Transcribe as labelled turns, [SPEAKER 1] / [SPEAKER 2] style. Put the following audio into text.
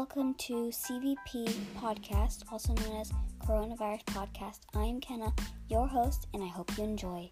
[SPEAKER 1] welcome to CVP Podcast, also known as Coronavirus Podcast. I am Kenna, your host, and I hope you enjoy.